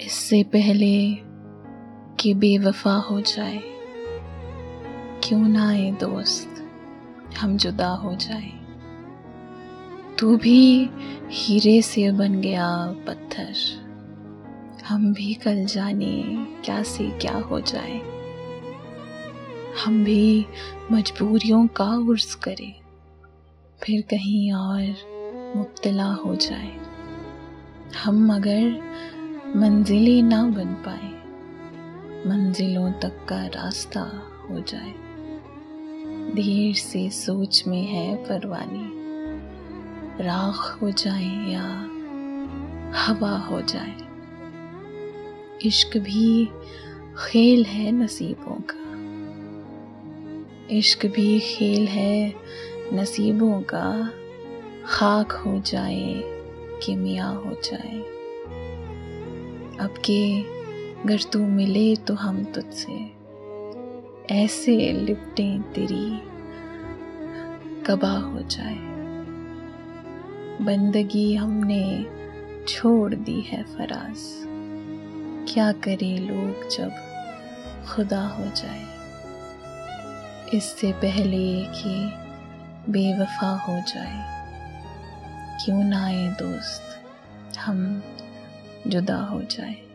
इससे पहले कि बेवफा हो जाए, क्यों ना आए दोस्त, हम जुदा हो जाए। तू भी हीरे से बन गया पत्थर, हम भी कल जाने क्या से क्या हो जाए। हम भी मजबूरियों का उर्स करें, फिर कहीं और मुब्तला हो जाए। हम मगर मंजिलें ना बन पाए, मंजिलों तक का रास्ता हो जाए। देर से सोच में है परवानी, राख हो जाए या हवा हो जाए। इश्क भी खेल है नसीबों का, इश्क भी खेल है नसीबों का, खाक हो जाए, किमिया हो जाए। अब के अगर तू मिले तो हम तुझसे ऐसे लिपटें तेरी कबा हो जाए। बंदगी हमने छोड़ दी है फराज। क्या करे लोग जब खुदा हो जाए? इससे पहले कि बेवफा हो जाए, क्यों ना आए दोस्त हम? जुदा हो जाए।